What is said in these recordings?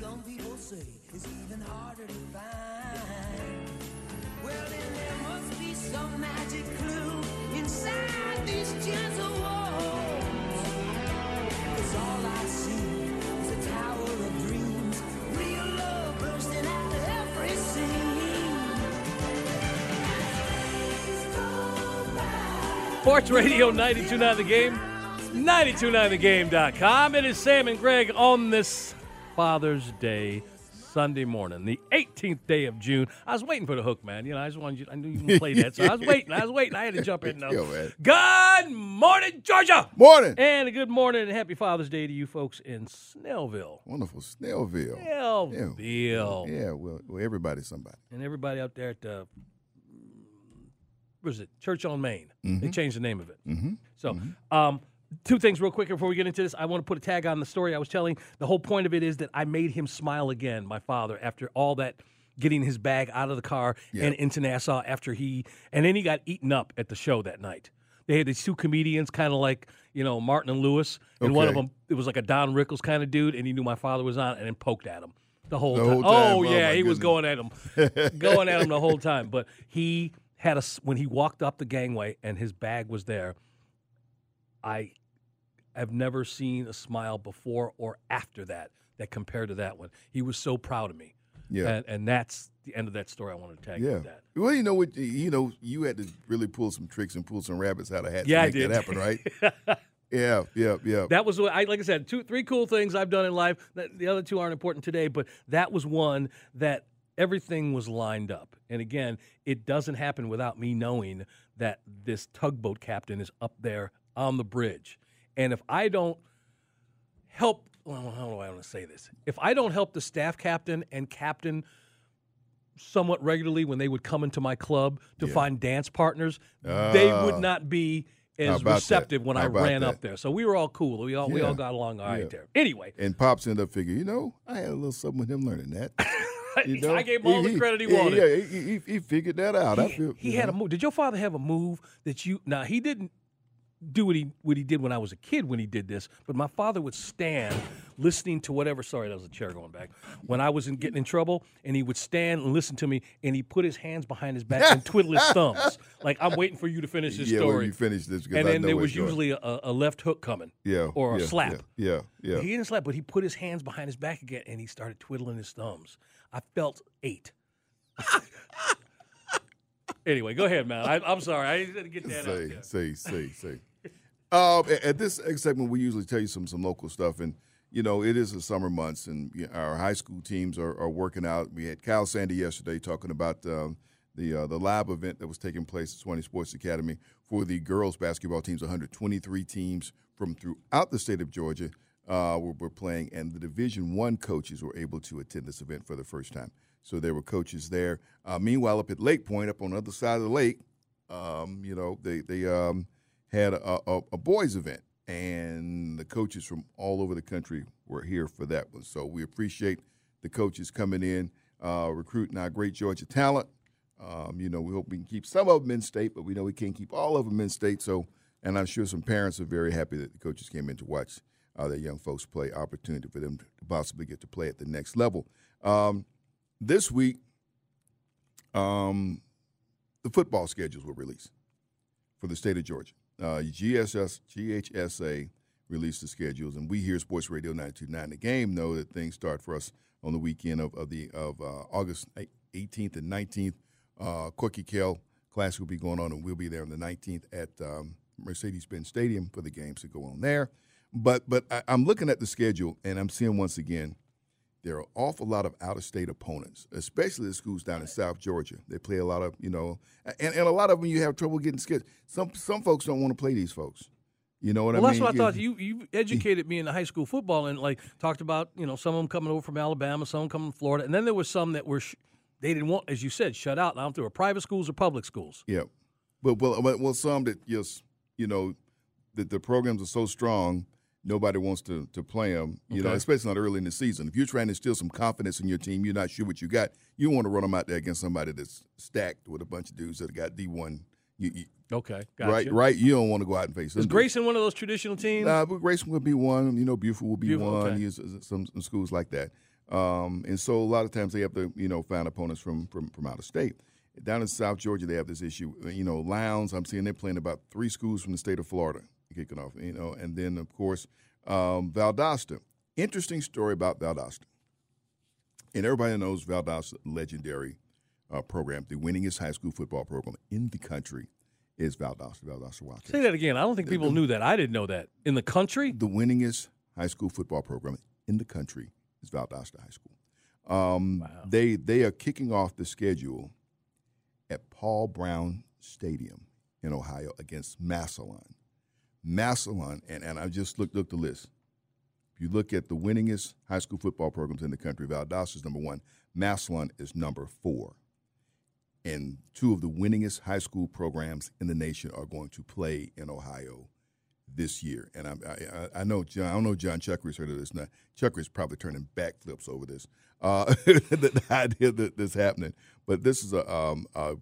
some people say is even harder to find. Well, then there must be some magic clue inside these gentle walls. Cause all I see is a tower of dreams, real love bursting out of every scene. Sports Radio 929 The Game, 929thegame.com. It is Sam and Greg on this Father's Day Sunday morning, the 18th day of June. I was waiting for the hook, man. You know, I just wanted you, I knew you would play that, so I was waiting. I was waiting. I had to jump in now. Yo. Good morning, Georgia. Morning. And a good morning and happy Father's Day to you folks in Snellville. Wonderful Snellville. Snellville. Yeah, well, well, everybody's somebody. And everybody out there at the, what is it, Church on Main. They Mm-hmm. changed the name of it. So, um, two things real quick before we get into this. I want to put a tag on the story I was telling. The whole point of it is that I made him smile again, my father, after all that getting his bag out of the car and into Nassau after he, and then he got eaten up at the show that night. They had these two comedians, kind of like you know Martin and Lewis, and one of them it was like a Don Rickles kind of dude, and he knew my father was on, and then poked at him the whole The time. whole time? Oh Oh, yeah, he was going at him, going at him the whole time. But he had a when he walked up the gangway and his bag was there. I have never seen a smile before or after that that compared to that one. He was so proud of me. Yeah. and, and that's the end of that story. I wanted to tag Yeah. with that. Well, you know what? You know, you had to really pull some tricks and pull some rabbits out of hats Yeah, to make that happen, right? yeah, yeah, yeah. That was what I like. I said, two, three cool things I've done in life. The other two aren't important today, but that was one that everything was lined up. And again, it doesn't happen without me knowing that this tugboat captain is up there on the bridge. And if I don't help, well, how do I want to say this? If I don't help the staff captain and captain somewhat regularly when they would come into my club to find dance partners, they would Ah. not be as about that? receptive when How I ran that? up there. So we were all cool. We all we all got along all right Yeah. there. Anyway, and Pops ended up figuring, you know, I had a little something with him learning that. You know? I gave him all the credit he wanted. Yeah, he, he, he figured that out. I he, feel, he had a move. Did your father have a move that you? Now he didn't do what he what he did when I was a kid when he did this, but my father would stand listening to whatever. Sorry, that was a chair going back. When I was in, getting in trouble, and he would stand and listen to me, and he put his hands behind his back and twiddle his thumbs, like I'm waiting for you to finish this yeah, story. you finish this, and I then there was usually a, a left hook coming, yeah, or a yeah, slap. Yeah, yeah, yeah. He didn't slap, but he put his hands behind his back again and he started twiddling his thumbs. I felt eight. anyway, go ahead, man. I, I'm sorry. I didn't get that out say, there. say, say, Um, at this segment, we usually tell you some some local stuff, and you know it is the summer months, and you know, our high school teams are, are working out. We had Kyle Sandy yesterday talking about um, the uh, the lab event that was taking place at Suwanee Sports Academy for the girls basketball teams. 123 teams from throughout the state of Georgia uh, were, were playing, and the Division One coaches were able to attend this event for the first time. So there were coaches there. Uh, meanwhile, up at Lake Point, up on the other side of the lake, um, you know, they they um, had a, a, a boys event, and the coaches from all over the country were here for that one. So we appreciate the coaches coming in, uh, recruiting our great Georgia talent. Um, you know, we hope we can keep some of them in state, but we know we can't keep all of them in state. So, and I'm sure some parents are very happy that the coaches came in to watch uh, their young folks play. Opportunity for them to possibly get to play at the next level. Um, this week, um, the football schedules were released for the state of Georgia. Uh, GSS, GHSA released the schedules, and we here at Sports Radio 929 The Game know that things start for us on the weekend of, of the of uh, August 18th and 19th. Uh, Corky Kell Classic will be going on, and we'll be there on the 19th at um, Mercedes-Benz Stadium for the games to go on there. But but I, I'm looking at the schedule, and I'm seeing once again there are an awful lot of out-of-state opponents, especially the schools down in South Georgia. They play a lot of you know, and, and a lot of them you have trouble getting scheduled. Some some folks don't want to play these folks. You know what well, I mean? Well, that's what I thought. You you educated me in the high school football and like talked about you know some of them coming over from Alabama, some coming from Florida, and then there was some that were sh- they didn't want, as you said, shut out. Now were private schools or public schools. Yeah, but well, well, well some that just you know, the, the programs are so strong, nobody wants to to play them. You know, especially not early in the season. If you're trying to instill some confidence in your team, you're not sure what you got. You want to run them out there against somebody that's stacked with a bunch of dudes that got D one. You, you, Okay, gotcha. right, right. You don't want to go out and face them. Is dudes. Grayson one of those traditional teams? Uh, but Grayson will be one. You know, Buford will be Buford, one. okay. Some, some schools like that. Um, and so a lot of times they have to, you know, find opponents from from, from out of state. Down in South Georgia, they have this issue. You know, Lowndes. I'm seeing they're playing about three schools from the state of Florida kicking off. You know, and then of course um, Valdosta. Interesting story about Valdosta. And everybody knows Valdosta legendary uh, program, the winningest high school football program in the country is Valdosta. Valdosta Wildcats Say that again. I don't think people knew that. I didn't know that. In the country? the winningest high school football program in the country is Valdosta High School. Um, They they are kicking off the schedule at Paul Brown Stadium in Ohio against Massillon. Massillon, and, and I just looked up the list. If you look at the winningest high school football programs in the country, Valdosta is number one. Massillon is number four. And two of the winningest high school programs in the nation are going to play in Ohio this year. And I, I I know John. I don't know John Chuckery's heard of this. Now Chuckery's probably turning backflips over this. Uh, the, the idea that this happening, but this is a, um, a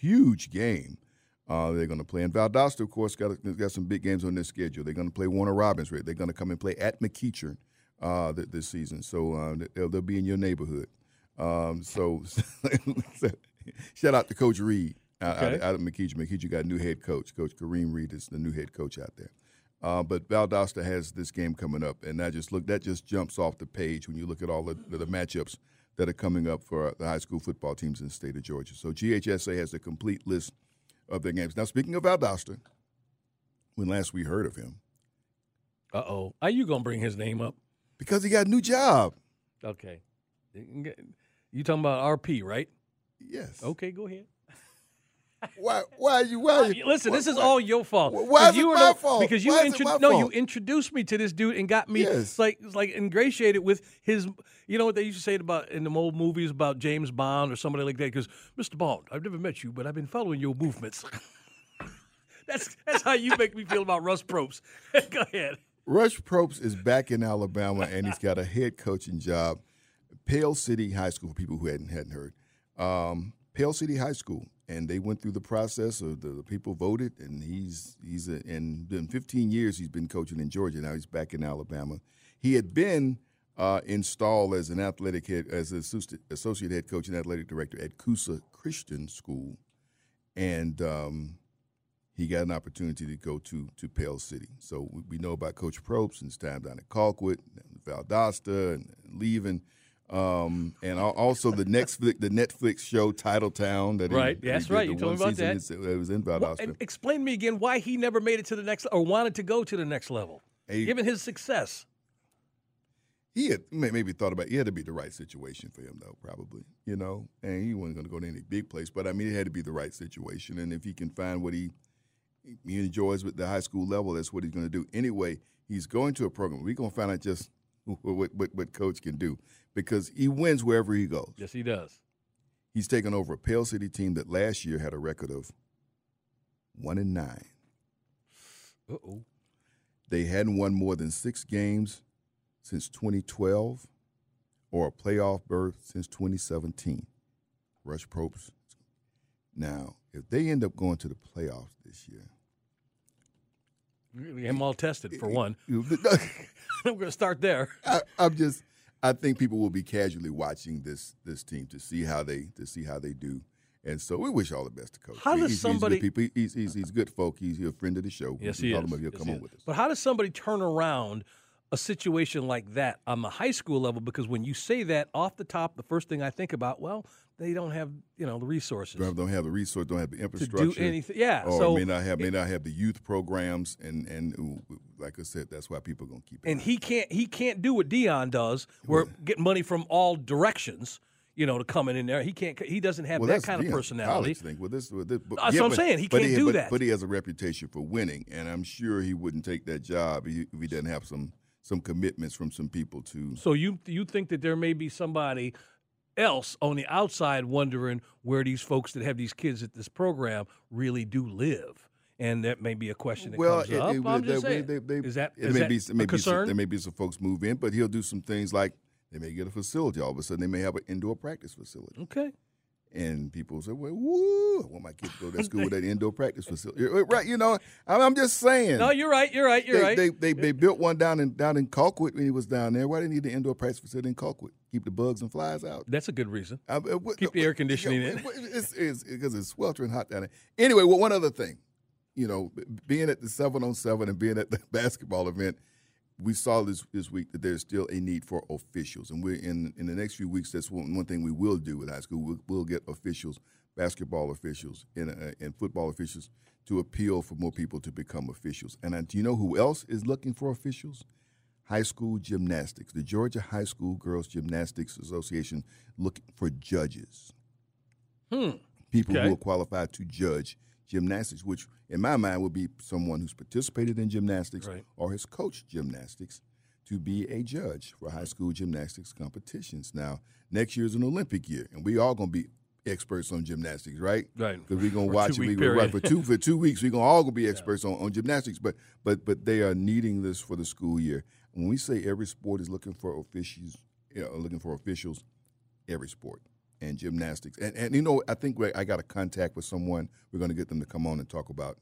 huge game. Uh, they're going to play in Valdosta, of course. Got got some big games on their schedule. They're going to play Warner Robins. Right? They're going to come and play at McEachern uh, th- this season. So uh, they'll, they'll be in your neighborhood. Um, so, shout out to Coach Reed out, out, Okay. out of McEachern. McEachern got a new head coach. Coach Kareem Reed is the new head coach out there. Uh, but Valdosta has this game coming up, and that just look that just jumps off the page when you look at all the, the, matchups that are coming up for the high school football teams in the state of Georgia. So GHSA has a complete list of their games. Now, speaking of Valdosta, when last we heard of him, Uh oh. Are you going to bring his name up? because he got a new job. Okay. You talking about RP, right? Yes. Okay, go ahead. Why? Why are you? Why? Are you, Uh, Listen, why- this is why- all your fault. Why- is you it were my the- fault? Because you Why is it intro- my no, you introduced me to this dude and got me Yes. like like ingratiated with his. You know what they used to say about in the old movies about James Bond or somebody like that? Because Mr. Bond, I've never met you, but I've been following your movements. that's that's how you make me feel about Russ Propst. go ahead. Rush Propst is back in Alabama, and he's got a head coaching job. Pell City High School, for people who hadn't hadn't heard. Um, Pell City High School, and they went through the process of the, the people voted, and he's he's a, and in 15 years he's been coaching in Georgia. Now he's back in Alabama. He had been uh, installed as an athletic head, as an associate, associate head coach and athletic director at Coosa Christian School, and um, he got an opportunity to go to to Pell City. So we, we know about Coach Propst and his time down at Colquitt, and Valdosta, and, leaving. Um, and also the Netflix the Netflix show Titletown that Right, that he that's did right. You told me about season It was in Valdosta. And explain to me again why he never made it to the next or wanted to go to the next level, Hey. given his success. he had maybe thought about it had to be the right situation for him though probably you know and he wasn't going to go to any big place but i mean it had to be the right situation and if he can find what he he enjoys with the high school level that's what he's going to do anyway he's going to a program we're going to find out just what, what, what coach can do because he wins wherever he goes Yes, he does. he's taken over a Pell City team that last year had a record of one and nine Uh oh. They hadn't won more than six games since 2012 or a playoff berth since 2017. Rush Propst. Now, if they end up going to the playoffs this year, I'm all tested for one. We're going to start there. I, I'm just. I think people will be casually watching this this team to see how they to see how they do, and so we wish all the best to coach. How does he's, somebody- He's, good people. he's, he's, he's good folk. He's a friend of the show. Yes, he is. him up. He'll Yes, come he on is. with us. But how does somebody turn around a situation like that on the high school level because when you say that off the top, the first thing I think about, well, they don't have you know the resources. Don't don't have the resource, don't have the to infrastructure. do anything. Yeah, Or so may not have may not have the youth programs, and and like I said, that's why people are gonna keep. it and out. he can't he can't do what Deion does, where getting money from all directions, you know, to come in there. He can't. He doesn't have well, that kind of personality. Thing. Well, this, well, this, but, That's yeah, what I'm but- saying. He can't do but, that. But he has a reputation for winning, and I'm sure he wouldn't take that job if he, if he doesn't have some some commitments from some people to. So you you think that there may be somebody else on the outside wondering where these folks that have these kids at this program really do live, and that may be a question that well, comes it- up. it- I'm just saying. they- they- is that it is may that be, a maybe concern? Some, there may be some folks move in, but he'll do some things like they may get a facility. All of a sudden, they may have an indoor practice facility. okay. And people say, well, woo, I want my kid to go to that school with that indoor practice facility. Uh, right, you know, I'm, I'm just saying. No, you're right. You're right. You're they, right. They, they, they built one down in down in Colquitt when he was down there. Why didn't he need the indoor practice facility in Colquitt? Keep the bugs and flies out. That's a good reason. I mean, what- Keep the uh, air conditioning in. It's because it's, it's sweltering hot down there. Anyway, well, one other thing, you know, being at the seven on seven and being at the basketball event, we saw this this week that there's still a need for officials, and we're in in the next few weeks. That's one, one thing we will do with high school. We'll, we'll get officials, basketball officials, and uh, and football officials to appeal for more people to become officials. And uh, do you know who else is looking for officials? high school gymnastics. The Georgia High School Girls Gymnastics Association looking for judges. Hmm. People Okay. who are qualified to judge gymnastics, which in my mind would be someone who's participated in gymnastics Right. or has coached gymnastics to be a judge for high school gymnastics competitions. Now, next year is an Olympic year, and we all going to be experts on gymnastics, right? Right. Because we're gonna For watch it. right, for two for two weeks. We're gonna all gonna be experts on, on gymnastics, but but but they are needing this for the school year. When we say every sport is looking for officials, you know, looking for officials, every sport and gymnastics, and and you know, I think I got a contact with someone. We're gonna get them to come on and talk about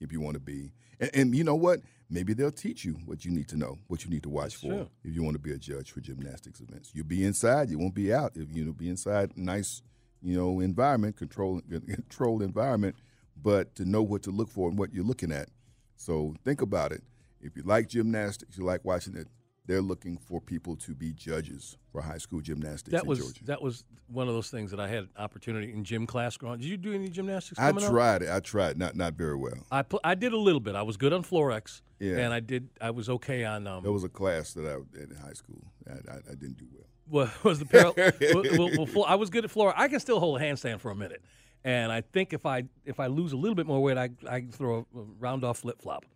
if you want to be, and, and you know what? Maybe they'll teach you what you need to know, what you need to watch for true. if you want to be a judge for gymnastics events. You'll be inside. You won't be out. If you know, be inside, nice, you know, environment, control, controlled environment, but to know what to look for and what you're looking at. So think about it. If you like gymnastics, you like watching it. They're looking for people to be judges for high school gymnastics That in was Georgia. that was one of those things that I had an opportunity in gym class growing. Did you do any gymnastics? I up? tried it. I tried. Not not very well. I pl- I did a little bit. I was good on floor ex. Yeah. And I did. I was okay on um. There was a class that I did in high school. I, I, I didn't do well. what was the parallel? well, well, well, I was good at floor. I can still hold a handstand for a minute, and I think if I if I lose a little bit more weight, I I can throw a, a round off flip flop,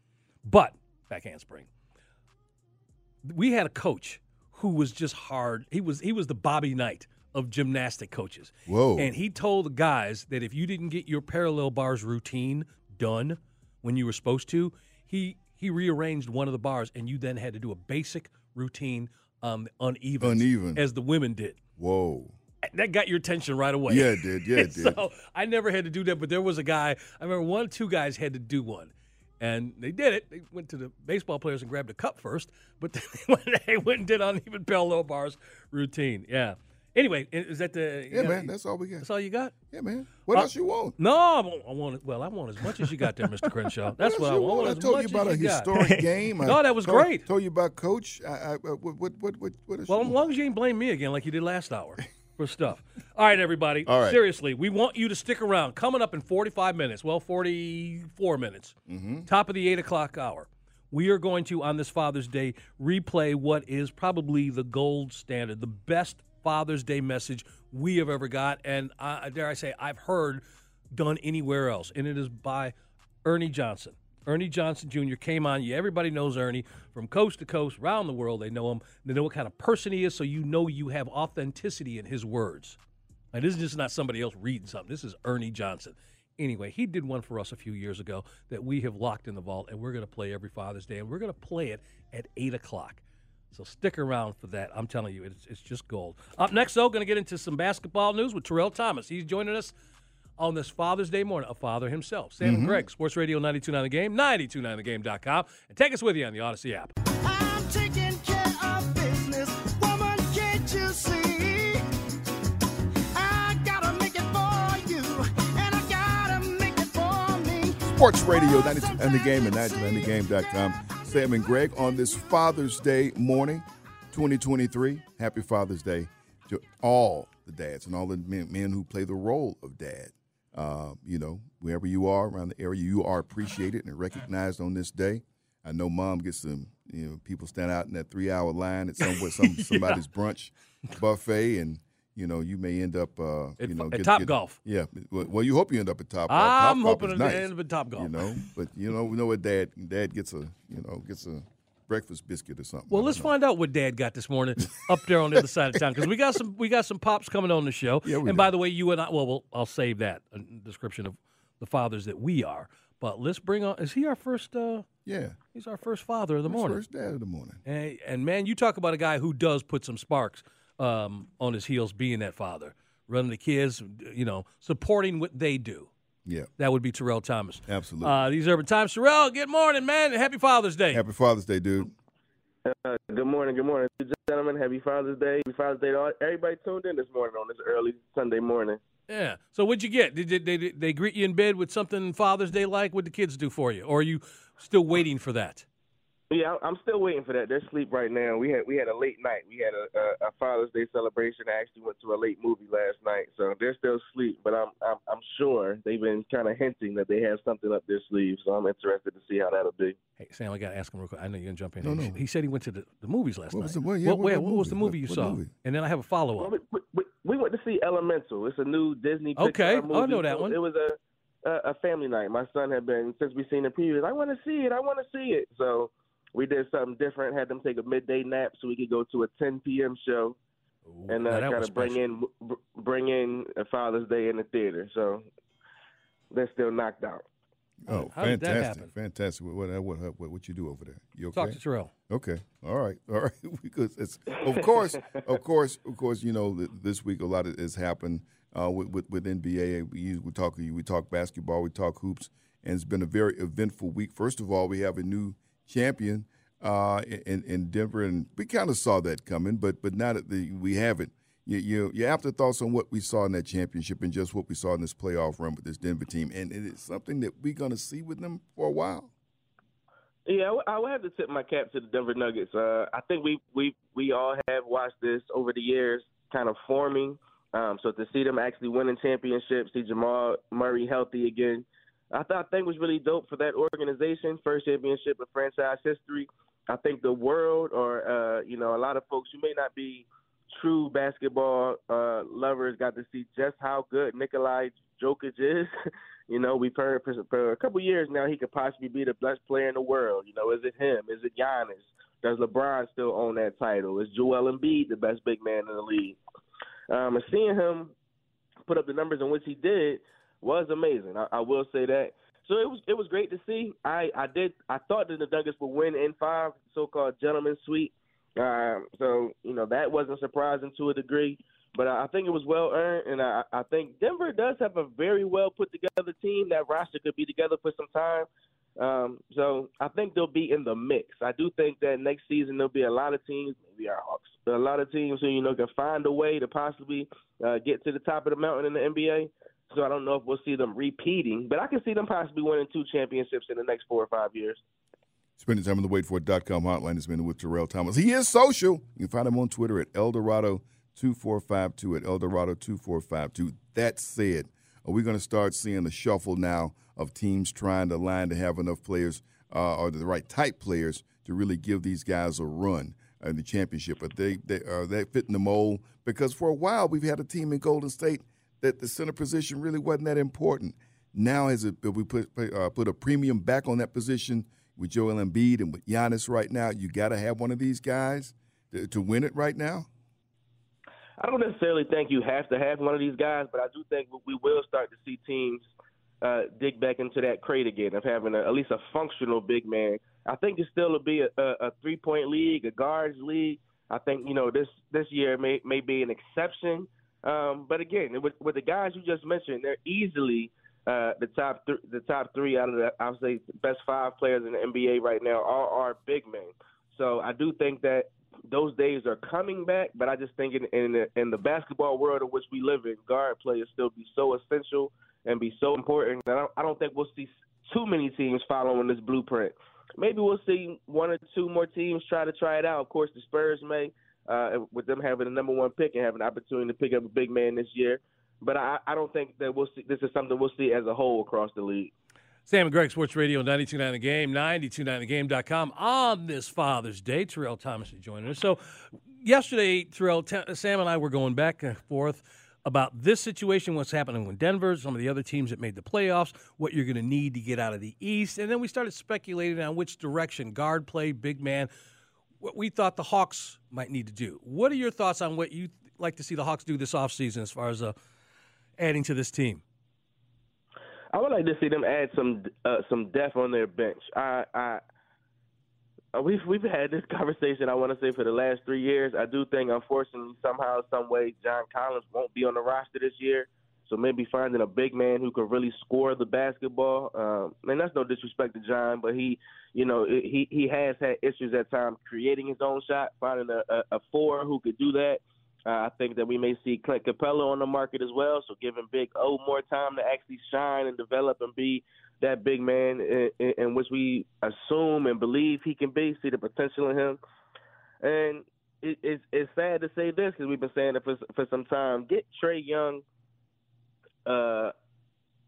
but back handspring. We had a coach who was just hard. He was he was the Bobby Knight of gymnastic coaches. Whoa. And he told the guys that if you didn't get your parallel bars routine done when you were supposed to, he he rearranged one of the bars, and you then had to do a basic routine the uneven Uneven. as the women did. Whoa. That got your attention right away. Yeah, it did. Yeah, it did. so I never had to do that, but there was a guy. I remember one, or two guys had to do one, and they did it. They went to the baseball players and grabbed a cup first, but then they went, and did uneven parallel bars routine. Yeah. Anyway, is that the? Yeah, man. That's all we got. that's all you got. Yeah, man. What Uh, else you want? No, I want, I want. Well, I want as much as you got there, Mr. Crenshaw. That's what, else I you want. I told you about a as you got. historic game. No, that was told- great. Told you about Coach. I, I, what, what, what, what, what Well, as want? long as you ain't blame me again like you did last hour for stuff. All right, everybody. All right. Seriously, we want you to stick around. Coming up in 45 minutes, well, 44 minutes, Mm-hmm. top of the 8 o'clock hour, we are going to, on this Father's Day, replay what is probably the gold standard, the best Father's Day message we have ever got. And uh, dare I say, I've heard done anywhere else. And it is by Ernie Johnson. Ernie Johnson Jr. came on. You everybody knows Ernie from coast to coast, around the world. They know him. They know what kind of person he is, so you know you have authenticity in his words. And this is just not somebody else reading something. This is Ernie Johnson. Anyway, he did one for us a few years ago that we have locked in the vault, and we're going to play every Father's Day, and we're going to play it at eight o'clock. So stick around for that. I'm telling you, it's, it's just gold. Up next, though, going to get into some basketball news with Terrell Thomas. He's joining us on this Father's Day morning, a father himself. Sam and mm-hmm. Greg, Sports Radio 929 The Game, 929thegame.com, and take us with you on the Odyssey app. I'm taking care of business. Woman, can't you see? I gotta make it for you, and I gotta make it for me. Sports Radio 92 and the game and 92andthegame.com. Sam and Greg on this Father's Day morning, 2023. Happy Father's Day to all the dads and all the men, men who play the role of dad. Uh, you know, wherever you are around the area, you are appreciated and recognized on this day. I know mom gets some, you know, people stand out in that three hour line at some, some somebody's brunch buffet and you know, you may end up, uh, At- you know, at Top Golf. Yeah, well, you hope you end up at Top. I'm Top hoping to nice, end up at Top Golf. You know, but you know, we know what Dad. Dad gets a, you know, gets a breakfast biscuit or something. Well, let's know. find out what Dad got this morning up there on the other side of town because we got some we got some pops coming on the show. Yeah, we and do. by the way, you and I. Well, well, I'll save that a description of the fathers that we are. But let's bring on. Is he our first? uh Yeah, He's our first father of the morning. First dad of the morning. And, and man, you talk about a guy who does put some sparks um, on his heels, being that father, running the kids, you know, supporting what they do. Yeah, That would be Terrell Thomas. absolutely. Uh, these urban times. Terrell, good morning, man. Happy Father's Day. Happy Father's Day, dude. Uh, good morning, good morning, gentlemen. Happy Father's Day. Happy Father's Day to all, everybody tuned in this morning on this early Sunday morning. Yeah. So what'd you get? Did, did, they they greet you in bed with something Father's Day like? What'd the kids do for you? Or are you still waiting for that? Yeah, I'm still waiting for that. They're asleep right now. We had we had a late night. We had a, a, a Father's Day celebration. I actually went to a late movie last night, so they're still asleep. But I'm I'm, I'm sure they've been kind of hinting that they have something up their sleeve. So I'm interested to see how that'll be. Hey, Sam, I got to ask him real quick. I know you're going to jump in. No, here. no. He said he went to the, the movies last What night. was the- well, yeah, what, what- where- what what was the movie? movie you What- saw? movie? And then I have a follow Well, up. we, we, we went to see Elemental. It's a new Disney. Pixar Okay, movie. I know that one. It was a, a a family night. My son had been since we seen the previews. I want to see it. I want to see it. So we did something different. Had them take a midday nap so we could go to a 10 p.m. show and Now, uh, that kind of bring special. in bring in a Father's Day in the theater. So they're still knocked out. Oh, How fantastic, fantastic. fantastic. What, what, what, what, what you do over there? You okay? Talk to Terrell. Okay. All right. All right. because it's of course, of course, of course. You know, this week a lot of has happened uh, with, with with NBA. We we talk we talk basketball, we talk hoops, and it's been a very eventful week. First of all, we have a new champion uh, in in Denver, and we kind of saw that coming, but but now that the we have it. You, you, your afterthoughts on what we saw in that championship and just what we saw in this playoff run with this Denver team, and it is something that we're going to see with them for a while. Yeah, I would- would have to tip my cap to the Denver Nuggets. Uh, I think we we we all have watched this over the years, kind of forming. Um, so to see them actually winning championships, see Jamal Murray healthy again, I thought thing was really dope for that organization. First championship in franchise history. I think the world, or uh, you know, a lot of folks who may not be true basketball uh, lovers, got to see just how good Nikolai Jokic is. You know, we've heard for, for a couple years now he could possibly be the best player in the world. You know, is it him? Is it Giannis? Does LeBron still own that title? Is Joel Embiid the best big man in the league? Um, and seeing him put up the numbers in which he did was amazing. I, I will say that. So it was it was great to see. I, I did I thought that the Nuggets would win in five, so called gentleman's suite. Um, so you know that wasn't surprising to a degree, but I I think it was well earned, and I, I think Denver does have a very well put together team. That roster could be together for some time. Um, so I think they'll be in the mix. I do think that next season there'll be a lot of teams, maybe our Hawks, a lot of teams who you know can find a way to possibly uh, get to the top of the mountain in the NBA. So I don't know if we'll see them repeating, but I can see them possibly winning two championships in the next four or five years. Spending time on the waitfor.com hotline has been with Terrell Thomas. He is social. You can find him on Twitter at Eldorado2452 at Eldorado2452. That said, are we going to start seeing a shuffle now of teams trying to line to have enough players uh, or the right type players to really give these guys a run in the championship? Are they, they are they fitting the mold? Because for a while we've had a team in Golden State that the center position really wasn't that important. Now, it, we put uh, put a premium back on that position with Joel Embiid and with Giannis right now? You got to have one of these guys to, to win it right now. I don't necessarily think you have to have one of these guys, but I do think we will start to see teams uh, dig back into that crate again of having a, at least a functional big man. I think it still will be a, a, a three point league, a guards league. I think you know this this year may may be an exception, um, but again, with, with the guys you just mentioned, they're easily uh, the top th- the top three out of the I would say best five players in the NBA right now all are big men. So I do think that those days are coming back, but I just think in in the, in the basketball world in which we live in, guard play will still be so essential and be so important that I don't, I don't think we'll see too many teams following this blueprint. maybe we'll see one or two more teams try to try it out. Of course, the Spurs may, uh, with them having the number one pick and having an opportunity to pick up a big man this year. But I, I don't think that we'll see. This is something we'll see as a whole across the league. Sam and Greg, Sports Radio, 92.9 The Game, 92.9thegame.com on this Father's Day. Terrell Thomas is joining us. So yesterday, Terrell, T- Sam and I were going back and forth about this situation, what's happening with Denver, some of the other teams that made the playoffs, what you're going to need to get out of the East. And then we started speculating on which direction guard play, big man, what we thought the Hawks might need to do. What are your thoughts on what you like to see the Hawks do this offseason as far as uh, adding to this team? I would like to see them add some uh, some depth on their bench. I, I uh, we've we've had this conversation. I want to say for the last three years. I do think, unfortunately, somehow, some way, John Collins won't be on the roster this year. So maybe finding a big man who can really score the basketball. Um, and that's no disrespect to John, but he, you know, he he has had issues at times creating his own shot. Finding a, a, a four who could do that uh, I think that we may see Clint Capela on the market as well. So giving Big O more time to actually shine and develop and be that big man in, in, in which we assume and believe he can be. See the potential in him. And it, it's it's sad to say this because we've been saying it for for some time. Get Trae Young uh,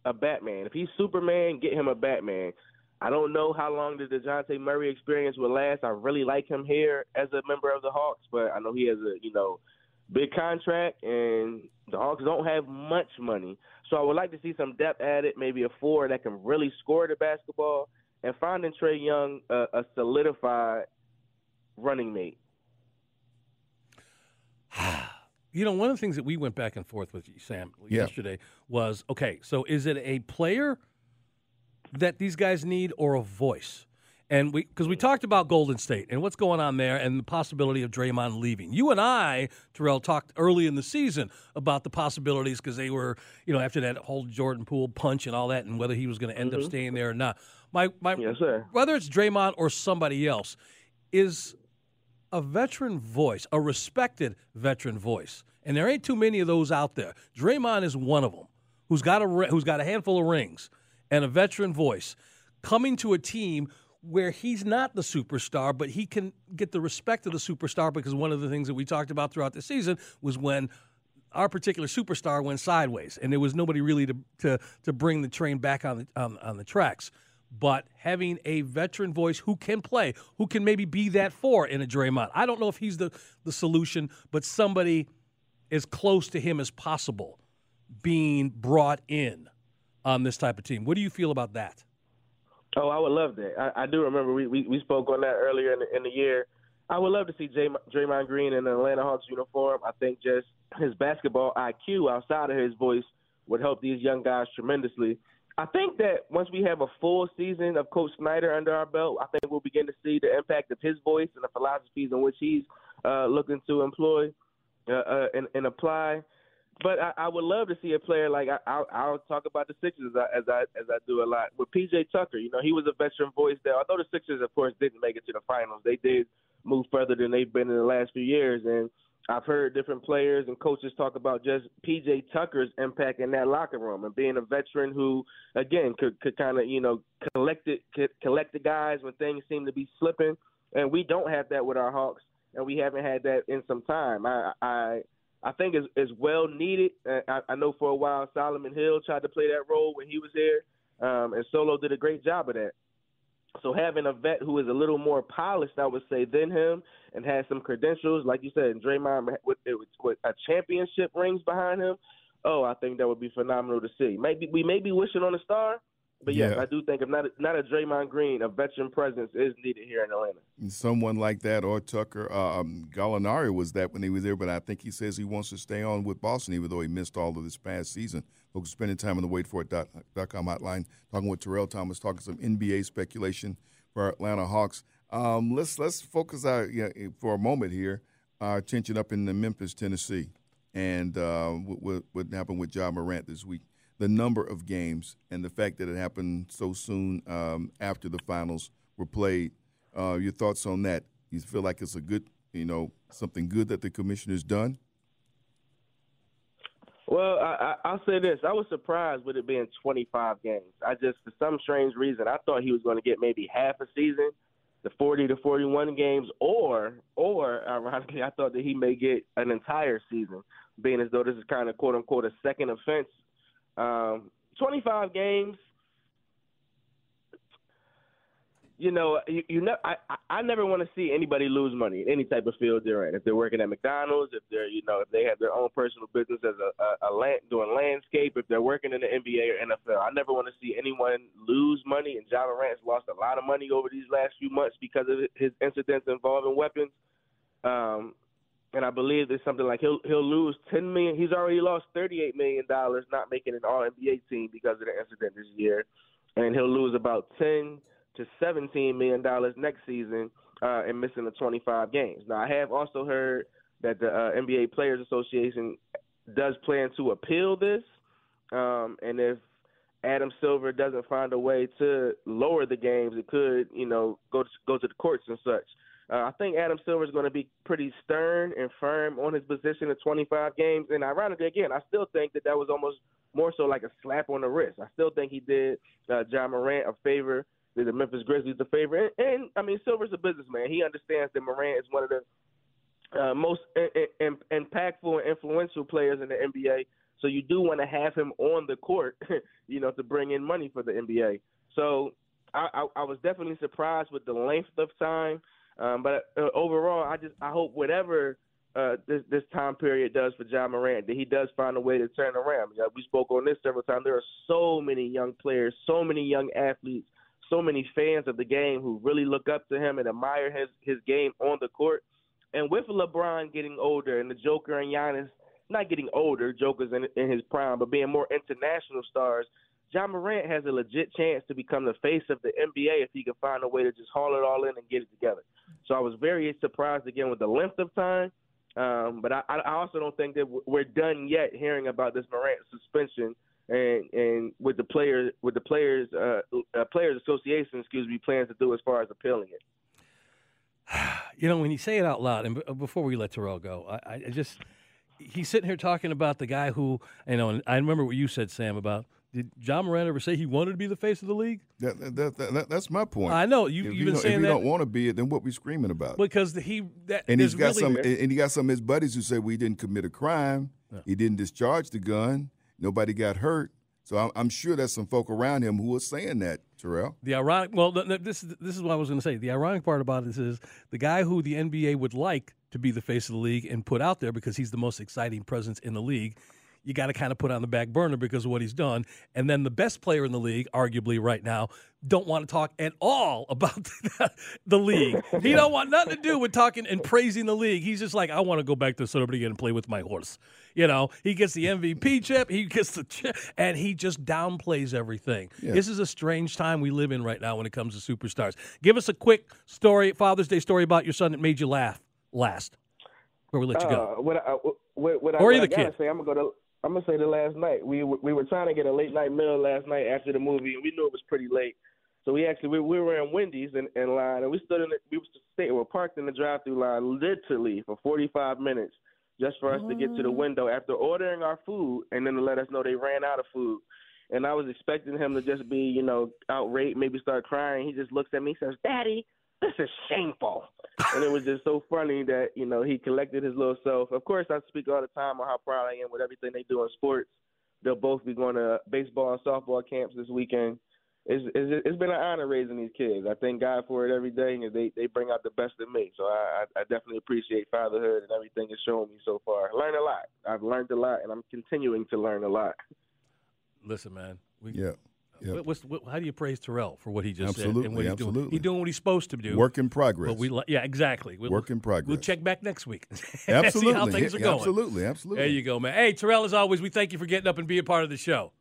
a Batman. If he's Superman, get him a Batman. I don't know how long the Dejounte Murray experience will last. I really like him here as a member of the Hawks, but I know he has a you know big contract, and the Hawks don't have much money. So I would like to see some depth added, maybe a four that can really score the basketball, and finding Trae Young a, a solidified running mate. You know, one of the things that we went back and forth with Sam Yeah. yesterday was okay, so is it a player that these guys need or a voice? And we because we talked about Golden State and what's going on there and the possibility of Draymond leaving. You and I, Terrell, talked early in the season about the possibilities because they were, you know, after that whole Jordan Poole punch and all that, and whether he was going to end up mm-hmm. staying there or not. My my Yes, sir. whether it's Draymond or somebody else, is a veteran voice, a respected veteran voice, and there ain't too many of those out there. Draymond is one of them, who's got a who's got a handful of rings and a veteran voice, coming to a team where he's not the superstar, but he can get the respect of the superstar because one of the things that we talked about throughout the season was when our particular superstar went sideways, and there was nobody really to to, to bring the train back on the on, on the tracks. But having a veteran voice who can play, who can maybe be that four in a Draymond. I don't know if he's the the solution, but somebody as close to him as possible being brought in on this type of team. What do you feel about that? Oh, I would love that. I, I do remember we, we, we spoke on that earlier in the, in the year. I would love to see Jay, Draymond Green in an Atlanta Hawks uniform. I think just his basketball IQ outside of his voice would help these young guys tremendously. I think that once we have a full season of Coach Snyder under our belt, I think we'll begin to see the impact of his voice and the philosophies in which he's uh, looking to employ uh, uh, and, and apply. But I, I would love to see a player like I, I'll, I'll talk about the Sixers as I, as I as I do a lot with PJ Tucker. You know, he was a veteran voice there. Although the Sixers, of course, didn't make it to the finals, they did move further than they've been in the last few years. And I've heard different players and coaches talk about just PJ Tucker's impact in that locker room and being a veteran who, again, could could kind of you know collect it, could collect the guys when things seem to be slipping. And we don't have that with our Hawks, and we haven't had that in some time. I I I think is is well needed. Uh, I, I know for a while Solomon Hill tried to play that role when he was there, um, and Solo did a great job of that. So having a vet who is a little more polished, I would say, than him, and has some credentials, like you said, and Draymond with, with, a championship rings behind him. Oh, I think that would be phenomenal to see. Maybe we may be wishing on a star, but yes, Yeah. I do think if not a, not a Draymond Green, a veteran presence is needed here in Atlanta. someone like that or Tucker. Um, Gallinari was that when he was there, but I think he says he wants to stay on with Boston, even though he missed all of this past season. Folks spending time on the waitforit.com hotline, talking with Terrell Thomas, talking some NBA speculation for Atlanta Hawks. Um, let's let's focus our yeah, for a moment here. Our attention up in the Memphis, Tennessee, and uh, what, what, what happened with Ja Morant this week. The number of games and the fact that it happened so soon um, after the finals were played. Uh, your thoughts on that? You feel like it's a good, you know, something good that the commissioner's done? Well, I, I, I'll say this: I was surprised with it being 25 games. I just, for some strange reason, I thought he was going to get maybe half a season, the 40 to 41 games, or, or ironically, I thought that he may get an entire season, being as though this is kind of quote unquote a second offense. Um, 25 games you know, you, you know, I, I never want to see anybody lose money in any type of field they're in. If they're working at McDonald's, if they're, you know, if they have their own personal business as a, a, a land, doing landscape, if they're working in the NBA or NFL, I never want to see anyone lose money. And Ja Morant's lost a lot of money over these last few months because of his incidents involving weapons. Um, and I believe there's something like he'll he'll lose ten million. He's already lost thirty eight million dollars not making an All NBA team because of the incident this year, and he'll lose about ten to $17 million next season uh, and missing the 25 games. Now, I have also heard that the uh, NBA Players Association does plan to appeal this, um, and if Adam Silver doesn't find a way to lower the games, it could, you know, go to, go to the courts and such. Uh, I think Adam Silver is going to be pretty stern and firm on his position of 25 games. And ironically, again, I still think that that was almost more so like a slap on the wrist. I still think he did uh, Ja Morant a favor did the Memphis Grizzlies a favor. And, and I mean, Silver's a businessman. He understands that Morant is one of the uh, most in, in, impactful and influential players in the NBA. So you do want to have him on the court, you know, to bring in money for the NBA. So I, I, I was definitely surprised with the length of time. Um, but uh, overall, I just I hope whatever uh, this this time period does for Ja Morant that he does find a way to turn around. We spoke on this several times. There are so many young players, so many young athletes so many fans of the game who really look up to him and admire his his game on the court. And with LeBron getting older and the Joker and Giannis not getting older, Joker's in, in his prime, but being more international stars, John Morant has a legit chance to become the face of the NBA if he can find a way to just haul it all in and get it together. So I was very surprised again with the length of time. Um, but I, I also don't think that we're done yet hearing about this Morant suspension and and with the players with the players uh, uh, players association excuse me plans to do as far as appealing it. You know, when you say it out loud, and b- before we let Terrell go, I, I just he's sitting here talking about the guy who you know. And I remember what you said, Sam, about did John Moran ever say he wanted to be the face of the league? That, that, that, that that's my point. I know you, you've been saying if you don't want to be it, then what we screaming about? because he that and he's got really, some, and he got some of his buddies who say we didn't commit a crime. He didn't discharge the gun. Nobody got hurt. So I'm, I'm sure there's some folk around him who are saying that, Terrell. The ironic, well, th- th- this is this is what I was going to say. The ironic part about this is the guy who the NBA would like to be the face of the league and put out there because he's the most exciting presence in the league. You got to kind of put on the back burner because of what he's done. And then the best player in the league, arguably right now, don't want to talk at all about the league. He don't want nothing to do with talking and praising the league. He's just like, I want to go back to Celebrity and play with my horse. You know, he gets the MVP chip, he gets the chip, and he just downplays everything. Yeah. This is a strange time we live in right now when it comes to superstars. Give us a quick story, Father's Day story about your son that made you laugh last. Where we let you go. Uh, what I, what, what I, Or what either I gotta kid. say, I'm gonna go to. I'm gonna say the last night we were- we were trying to get a late night meal last night after the movie, and we knew it was pretty late. So we actually we, we were in Wendy's in, in line, and we stood in the, we was stay, were parked in the drive-through line literally for 45 minutes just for us to get to the mm. window after ordering our food, and then to let us know they ran out of food. And I was expecting him to just be, you know, outraged, maybe start crying. He just looks at me, and says, "Daddy, this is shameful." and it was just so funny that you know he collected his little self. Of course, I speak all the time on how proud I am with everything they do in sports. They'll both be going to baseball and softball camps this weekend. It's, it's, it's been an honor raising these kids. I thank God for it every day, and they they bring out the best in me. So I, I, I definitely appreciate fatherhood and everything it's shown me so far. I learned a lot. I've learned a lot, and I'm continuing to learn a lot. Listen, man. We, Yeah. Yeah. What, what's, what, how do you praise Terrell for what he just said and Absolutely, what he's doing? He's doing what he's supposed to do. Work in progress. But we, yeah, exactly. We'll, Work in progress. We'll check back next week. Absolutely. See how things are going. Absolutely. Absolutely. There you go, man. Hey, Terrell, as always, we thank you for getting up and being part of the show.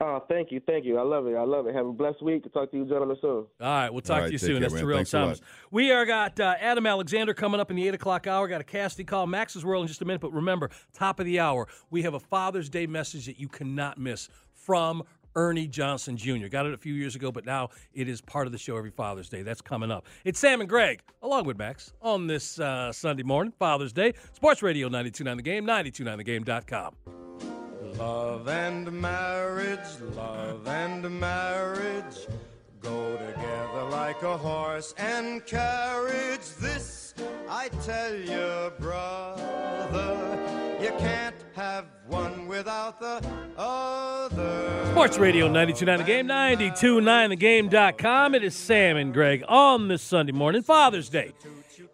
Oh, thank you, thank you. I love it. I love it. Have a blessed week. I'll talk to you gentlemen soon. All right, we'll talk All right, to you soon. care, That's man. Terrell Thanks. Thomas. We are got uh, Adam Alexander coming up in the eight o'clock hour. Got a casting call, Max's World in just a minute. But remember, top of the hour, we have a Father's Day message that you cannot miss from Ernie Johnson Jr. Got it a few years ago, but now it is part of the show every Father's Day. That's coming up. It's Sam and Greg, along with Max, on this uh, Sunday morning, Father's Day. Sports Radio 92.9 The Game, 92.9thegame.com. Love and marriage, love and marriage go together like a horse and carriage. This I tell you, brother, you can't have one without the other. Sports Radio 92.9 The Game, 92.9thegame.com. It is Sam and Greg on this Sunday morning, Father's Day.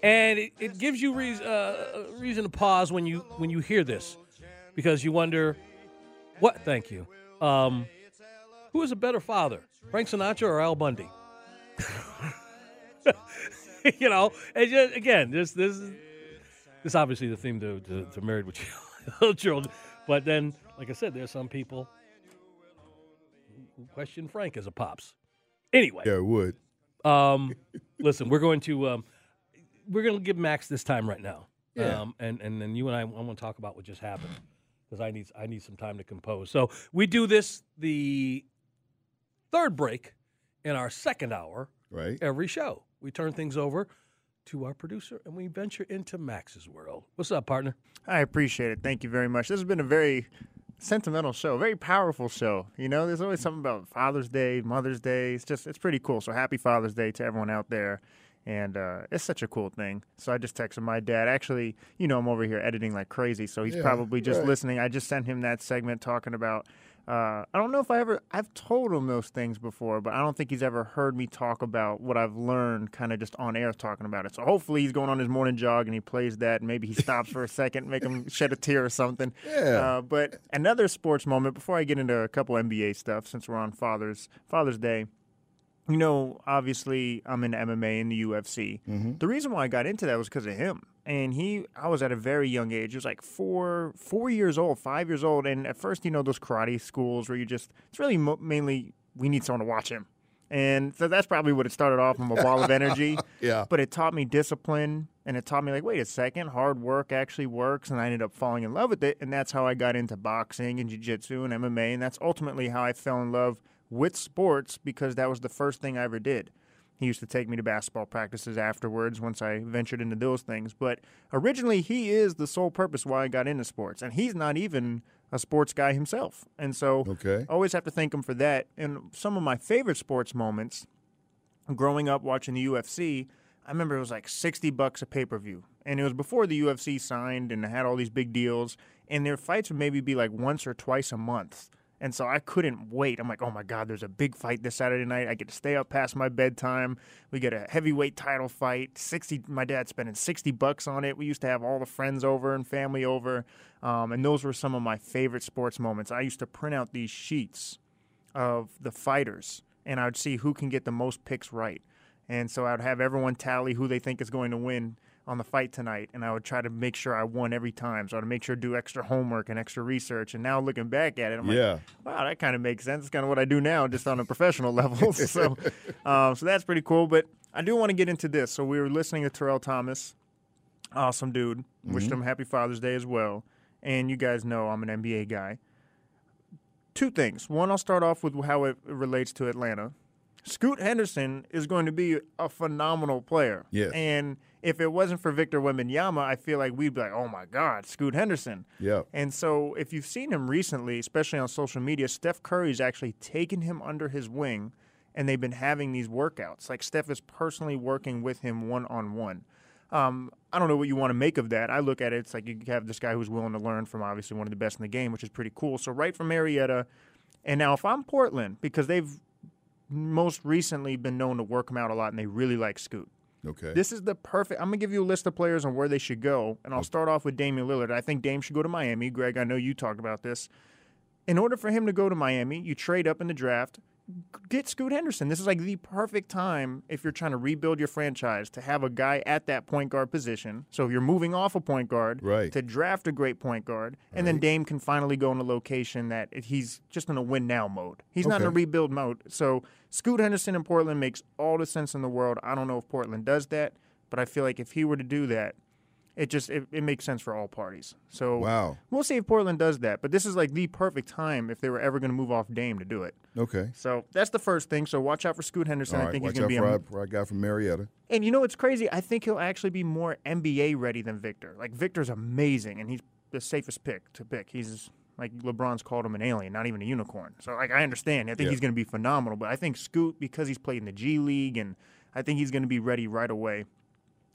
And it, it gives you reason, uh, reason to pause when you when you hear this because you wonder, what, thank you, um, who is a better father, Frank Sinatra or Al Bundy? you know, and just, again, this this is this is obviously the theme to, to, to Married with Children. But then, like I said, there's some people who question Frank as a pops. Anyway, Yeah, it would. um, listen, we're going to um, we're going to give Max this time right now. Yeah. Um, and and then you and I, I want to talk about what just happened because I need I need some time to compose. So we do this the third break in our second hour Right. every show. We turn things over to our producer and we venture into Max's world. What's up, partner? I appreciate it. Thank you very much. This has been a very sentimental show, very powerful show. You know, there's always something about Father's Day, Mother's Day. It's just, it's pretty cool. So happy Father's Day to everyone out there. And uh, it's such a cool thing. So I just texted my dad. Actually, you know, I'm over here editing like crazy. So he's Yeah, probably just right. listening. I just sent him that segment talking about. Uh, I don't know if I ever, I've told him those things before, but I don't think he's ever heard me talk about what I've learned kind of just on air talking about it. So hopefully he's going on his morning jog and he plays that and maybe he stops for a second, make him shed a tear or something. Yeah. Uh, but another sports moment before I get into a couple NBA stuff, since we're on Father's Father's Day. You know, obviously, I'm into MMA and the UFC. Mm-hmm. The reason why I got into that was because of him. And he, I was at a very young age. It was like four, four years old, five years old. And at first, you know, those karate schools where you just, it's really mo- mainly we need someone to watch him. And so that's probably what it started off. I'm a ball of energy. Yeah. But it taught me discipline and it taught me, like, wait a second, hard work actually works. And I ended up falling in love with it. And that's how I got into boxing and jiu jitsu and MMA. And that's ultimately how I fell in love with sports because that was the first thing I ever did. He used to take me to basketball practices afterwards once I ventured into those things. But originally, he is the sole purpose why I got into sports. And he's not even a sports guy himself. And so Okay. I always have to thank him for that. And some of my favorite sports moments growing up watching the UFC, I remember it was like 60 bucks a pay per view. And it was before the UFC signed and had all these big deals. And their fights would maybe be like once or twice a month. And so I couldn't wait. I'm like, oh my God, there's a big fight this Saturday night. I get to stay up past my bedtime. We get a heavyweight title fight. 60, my dad's spending 60 bucks on it. We used to have all the friends over and family over. Um, and those were some of my favorite sports moments. I used to print out these sheets of the fighters, and I would see who can get the most picks right. And so I would have everyone tally who they think is going to win on the fight tonight, and I would try to make sure I won every time. So I would make sure to do extra homework and extra research. And now looking back at it, I'm Yeah. like, wow, that kind of makes sense. It's kind of what I do now, just on a professional level. so, um, so that's pretty cool. But I do want to get into this. So we were listening to Terrell Thomas, awesome dude. Wished him happy Father's Day as well. And you guys know I'm an NBA guy two things. One, I'll start off with how it relates to Atlanta. Scoot Henderson is going to be a phenomenal player. Yes. And if it wasn't for Victor Wembanyama, I feel like we'd be like, oh my God, Scoot Henderson. Yeah. And so if you've seen him recently, especially on social media, Steph Curry's actually taken him under his wing and they've been having these workouts. Like Steph is personally working with him one on one. Um, I don't know what you want to make of that. I look at it, it's like you have this guy who's willing to learn from obviously one of the best in the game, which is pretty cool. So right from Marietta, and now if I'm Portland, because they've most recently been known to work him out a lot and they really like Scoot. Okay. This is the perfect. I'm gonna give you a list of players on where they should go, and I'll start off with Damian Lillard. I think Dame should go to Miami. Greg, I know you talked about this. In order for him to go to Miami, you trade up in the draft, get Scoot Henderson. This is like the perfect time if you're trying to rebuild your franchise to have a guy at that point guard position. So if you're moving off a point guard, Right. to draft a great point guard, and then Dame can finally go in a location that he's just in a win now mode. He's not in a rebuild mode. So Scoot Henderson in Portland makes all the sense in the world. I don't know if Portland does that, but I feel like if he were to do that, it just it, it makes sense for all parties. So Wow. we'll see if Portland does that. But this is like the perfect time if they were ever going to move off Dame to do it. Okay. So that's the first thing. So watch out for Scoot Henderson. All I think he's going to be for a for our guy from Marietta. and you know what's crazy? I think he'll actually be more NBA ready than Victor. Like Victor's amazing, and he's the safest pick to pick. He's Like LeBron's called him an alien, not even a unicorn. So like I understand. I think Yeah. he's going to be phenomenal, but I think Scoot because he's played in the G League and I think he's going to be ready right away.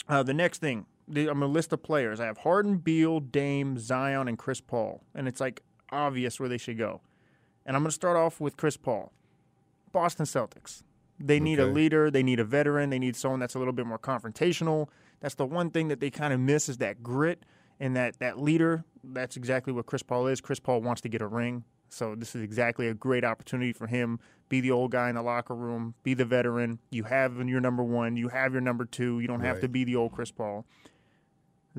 Uh, the next thing, I'm to list of players. I have Harden, Beal, Dame, Zion, and Chris Paul, and it's like obvious where they should go. And I'm going to start off with Chris Paul. Boston Celtics. They need a leader. They need a veteran. They need someone that's a little bit more confrontational. That's the one thing that they kind of miss is that grit and that that leader. That's exactly what Chris Paul is. Chris Paul wants to get a ring, so this is exactly a great opportunity for him. Be the old guy in the locker room. Be the veteran. You have your number one. You have your number two. You don't have Right. to be the old Chris Paul.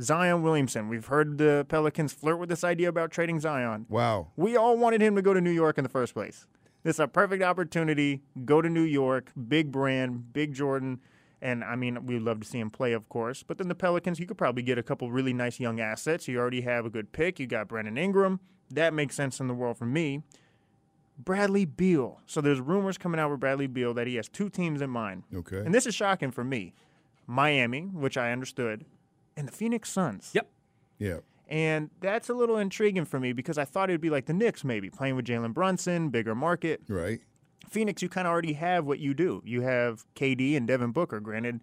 Zion Williamson. We've heard the Pelicans flirt with this idea about trading Zion. Wow. We all wanted him to go to New York in the first place. This is a perfect opportunity. Go to New York, big brand, big Jordan. And I mean, we'd love to see him play, of course. But then the Pelicans, you could probably get a couple really nice young assets. You already have a good pick. You got Brandon Ingram. That makes sense in the world for me. Bradley Beal. So there's rumors coming out with Bradley Beal that he has two teams in mind. Okay. And this is shocking for me Miami, which I understood, and the Phoenix Suns. Yep. Yeah. And that's a little intriguing for me because I thought it'd be like the Knicks, maybe playing with Jalen Brunson, bigger market. Right. Phoenix, you kind of already have what you do. You have KD and Devin Booker. Granted,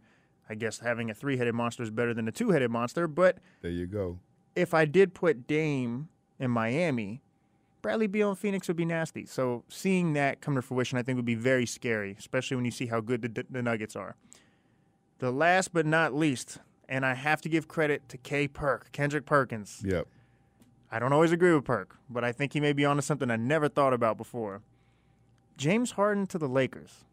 I guess having a three headed monster is better than a two headed monster. But There you go. if I did put Dame in Miami, Bradley Beal and Phoenix would be nasty. So seeing that come to fruition, I think would be very scary, especially when you see how good the, the Nuggets are. The last but not least, and I have to give credit to K. Perk, Kendrick Perkins. Yep. I don't always agree with Perk, but I think he may be onto something I never thought about before. James Harden to the Lakers.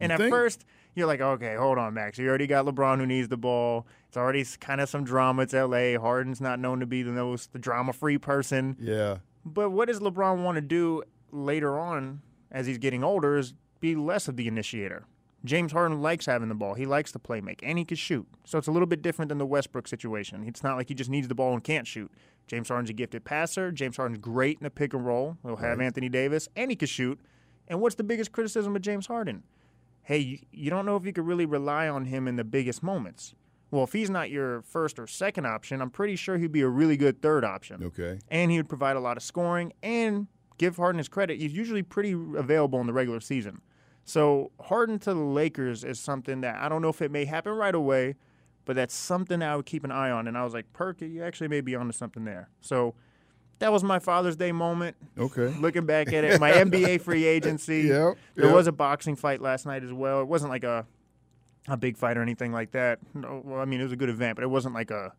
And You at think? first, you're like, okay, hold on, Max. You already got LeBron who needs the ball. It's already kind of some drama. It's LA. Harden's not known to be the most the drama free person. Yeah. But what does LeBron want to do later on as he's getting older is be less of the initiator. James Harden likes having the ball. He likes to play make, and he can shoot. So it's a little bit different than the Westbrook situation. It's not like he just needs the ball and can't shoot. James Harden's a gifted passer. James Harden's great in the pick and roll. He'll have Anthony Davis, and he can shoot. And what's the biggest criticism of James Harden? Hey, you, you don't know if you could really rely on him in the biggest moments. Well, if he's not your first or second option, I'm pretty sure he'd be a really good third option Okay. and he would provide a lot of scoring and give Harden his credit. He's usually pretty available in the regular season. So Harden to the Lakers is something that I don't know if it may happen right away, but that's something I would keep an eye on. And I was like, Perky, you actually may be onto something there. So that was my Father's Day moment. Okay. Looking back at it, my NBA free agency. Yep, There yep. was a boxing fight last night as well. It wasn't like a a big fight or anything like that. No, well, I mean, it was a good event, but it wasn't like a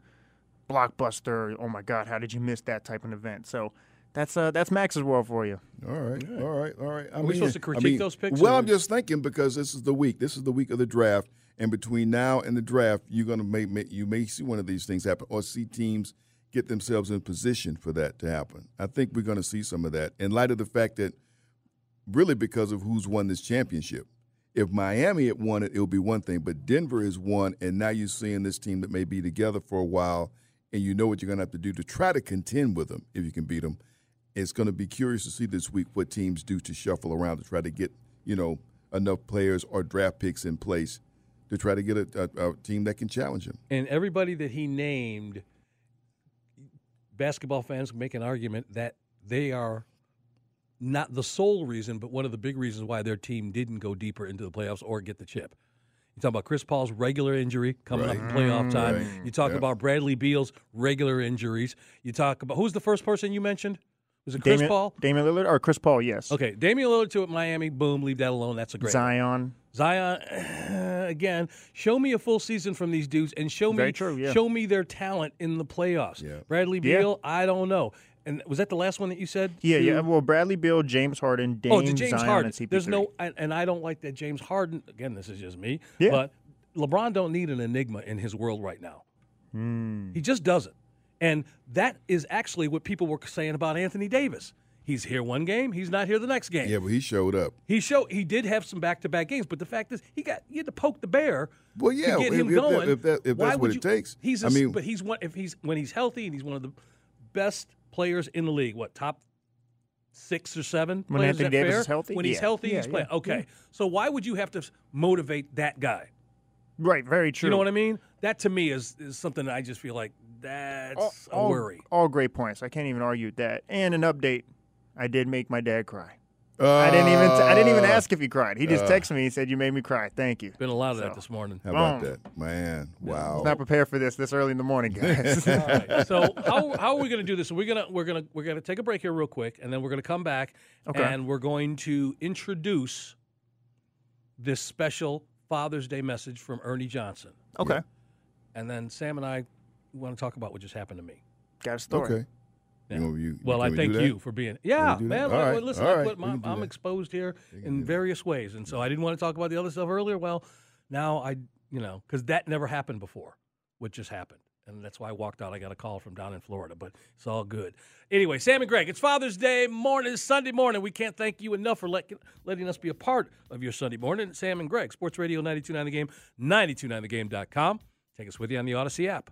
blockbuster. Oh my God, how did you miss that type of event? So that's uh, that's Max's world for you. All right, all right, all right. I we supposed to I critique those picks, Well, or- I'm just thinking because this is the week. This is the week of the draft, and between now and the draft, you're gonna make, make you may see one of these things happen, or see teams get themselves in position for that to happen. I think we're gonna see some of that in light of the fact that, really, because of who's won this championship. If Miami had won it, it would be one thing, but Denver has won, and now you're seeing this team that may be together for a while, and you know what you're going to have to do to try to contend with them if you can beat them. It's going to be curious to see this week what teams do to shuffle around to try to get you know enough players or draft picks in place to try to get a, a, a team that can challenge them. And everybody that he named, basketball fans make an argument that they are not the sole reason, but one of the big reasons why their team didn't go deeper into the playoffs or get the chip. You talk about Chris Paul's regular injury coming up in playoff time. Right. You talk Yep. about Bradley Beal's regular injuries. You talk about who's the first person you mentioned? Was it Chris Damian, Paul? Damian Lillard or Chris Paul? Yes. Okay, Damian Lillard to Miami. Boom, leave that alone. That's a great. one. Zion. Zion, again, show me a full season from these dudes and show Very me true, yeah. show me their talent in the playoffs. Yeah. Bradley Yeah. Beal, I don't know. And was that the last one that you said? Yeah, To- yeah. Well, Bradley Beal, James Harden, Dame, Oh, to James Zion, Harden. and CP3. There's no, and, and I don't like that James Harden. Again, this is just me. Yeah. But LeBron don't need an enigma in his world right now. Hmm. He just doesn't. And that is actually what people were saying about Anthony Davis. He's here one game, he's not here the next game. Yeah, but he showed up. He showed he did have some back to back games, but the fact is he got you had to poke the bear. Well, yeah, to get if- him if that- going. if that- if Why that's what would it you- takes. He's I a, mean- but he's one if he's when he's healthy and he's one of the best players in the league. What top six or seven? When players, is Anthony that Davis fair? is healthy? When he's healthy, Yeah, he's playing. yeah, Okay, so why would you have to motivate that guy? Right, very true. You know what I mean? That to me is is something that I just feel like that's all, a worry. All great points. I can't even argue with that. And an update. I did make my dad cry. I didn't even. T- I didn't even Uh, ask if he cried. He just texted me. He said, "You made me cry. Thank you." Been a lot of that this morning. How about Boom. that, man? Wow. I was not prepared for this this early in the morning, guys. All right. So how, how are we going to do this? We're gonna we're gonna we're gonna take a break here real quick, and then we're gonna come back, Okay. and we're going to introduce this special Father's Day message from Ernie Johnson, okay, and then Sam and I want to talk about what just happened to me. got a story. Okay. Yeah. You you- Well, I we thank you for being. Yeah, man. All well, Listen, all I right, put we my- can do I'm exposed here in do that. various ways, and so I didn't want to talk about the other stuff earlier. Well, now I, you know, because that never happened before, what just happened, and that's why I walked out. I got a call from down in Florida, but it's all good. Anyway, Sam and Greg, it's Father's Day morning, Sunday morning. We can't thank you enough for let, letting us be a part of your Sunday morning. Sam and Greg, Sports Radio 92.9 The Game, 92.9thegame.com. Take us with you on the Odyssey app.